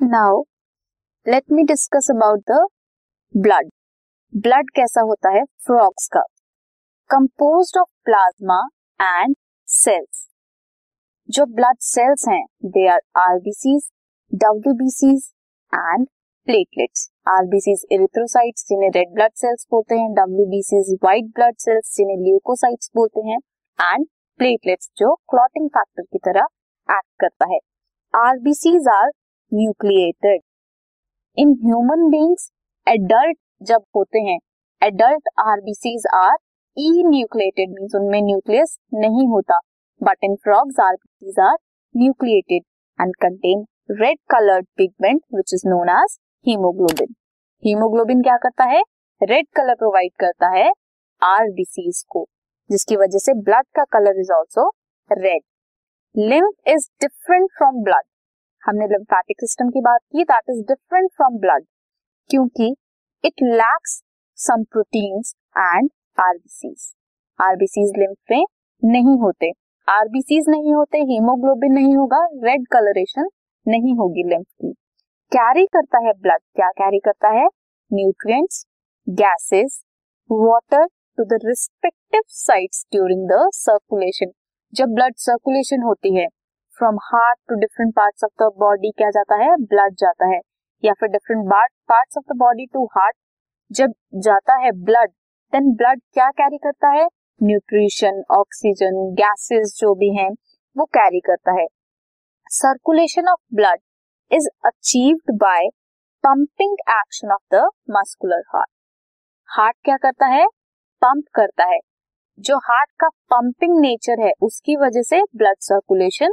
Now let me discuss about the blood blood कैसा होता है? फ्रॉग्स का। Composed of plasma and cells जो ब्लड सेल्स हैं दे आर आरबीसीज डब्ल्यूबीसीज एंड प्लेटलेट्स आरबीसीज इरिथ्रोसाइट्स जिन्हें रेड ब्लड सेल्स बोलते हैं डब्ल्यूबीसीज व्हाइट ब्लड सेल्स जिन्हें ल्यूकोसाइट्स बोलते हैं एंड प्लेटलेट्स जो क्लॉटिंग फैक्टर की तरह एक्ट करता है। RBCs are nucleated. In human beings adult जब होते हैं, adult RBCs are enucleated means उनमें न्यूक्लियस नहीं होता but in frogs RBCs are nucleated and contain red coloured pigment which is known as haemoglobin haemoglobin क्या करता है? रेड कलर प्रोवाइड करता है आरबीसीज को, जिसकी वजह से ब्लड का colour is also red lymph is different from blood हमने लिम्फेटिक सिस्टम की बात की that is different from blood क्योंकि it lacks some proteins and RBCs RBCs lymph में नहीं होते. आरबीसीज नहीं होते हीमोग्लोबिन नहीं होगा रेड कलरेशन नहीं होगी लिम्फ की. कैरी करता है ब्लड क्या कैरी करता है? Nutrients gases water to the respective sites during the circulation जब ब्लड सर्कुलेशन होती है from heart to different parts of the body क्या जाता है? ब्लड जाता है। या फिर different parts of the body to heart जब जाता है ब्लड देन ब्लड क्या कैरी करता है? न्यूट्रिशन ऑक्सीजन गैसेस जो भी हैं, वो कैरी करता है। Circulation of blood is achieved by pumping action of the muscular heart heart क्या करता है? पंप करता है। जो हार्ट का पंपिंग नेचर है, उसकी वजह से ब्लड सर्कुलेशन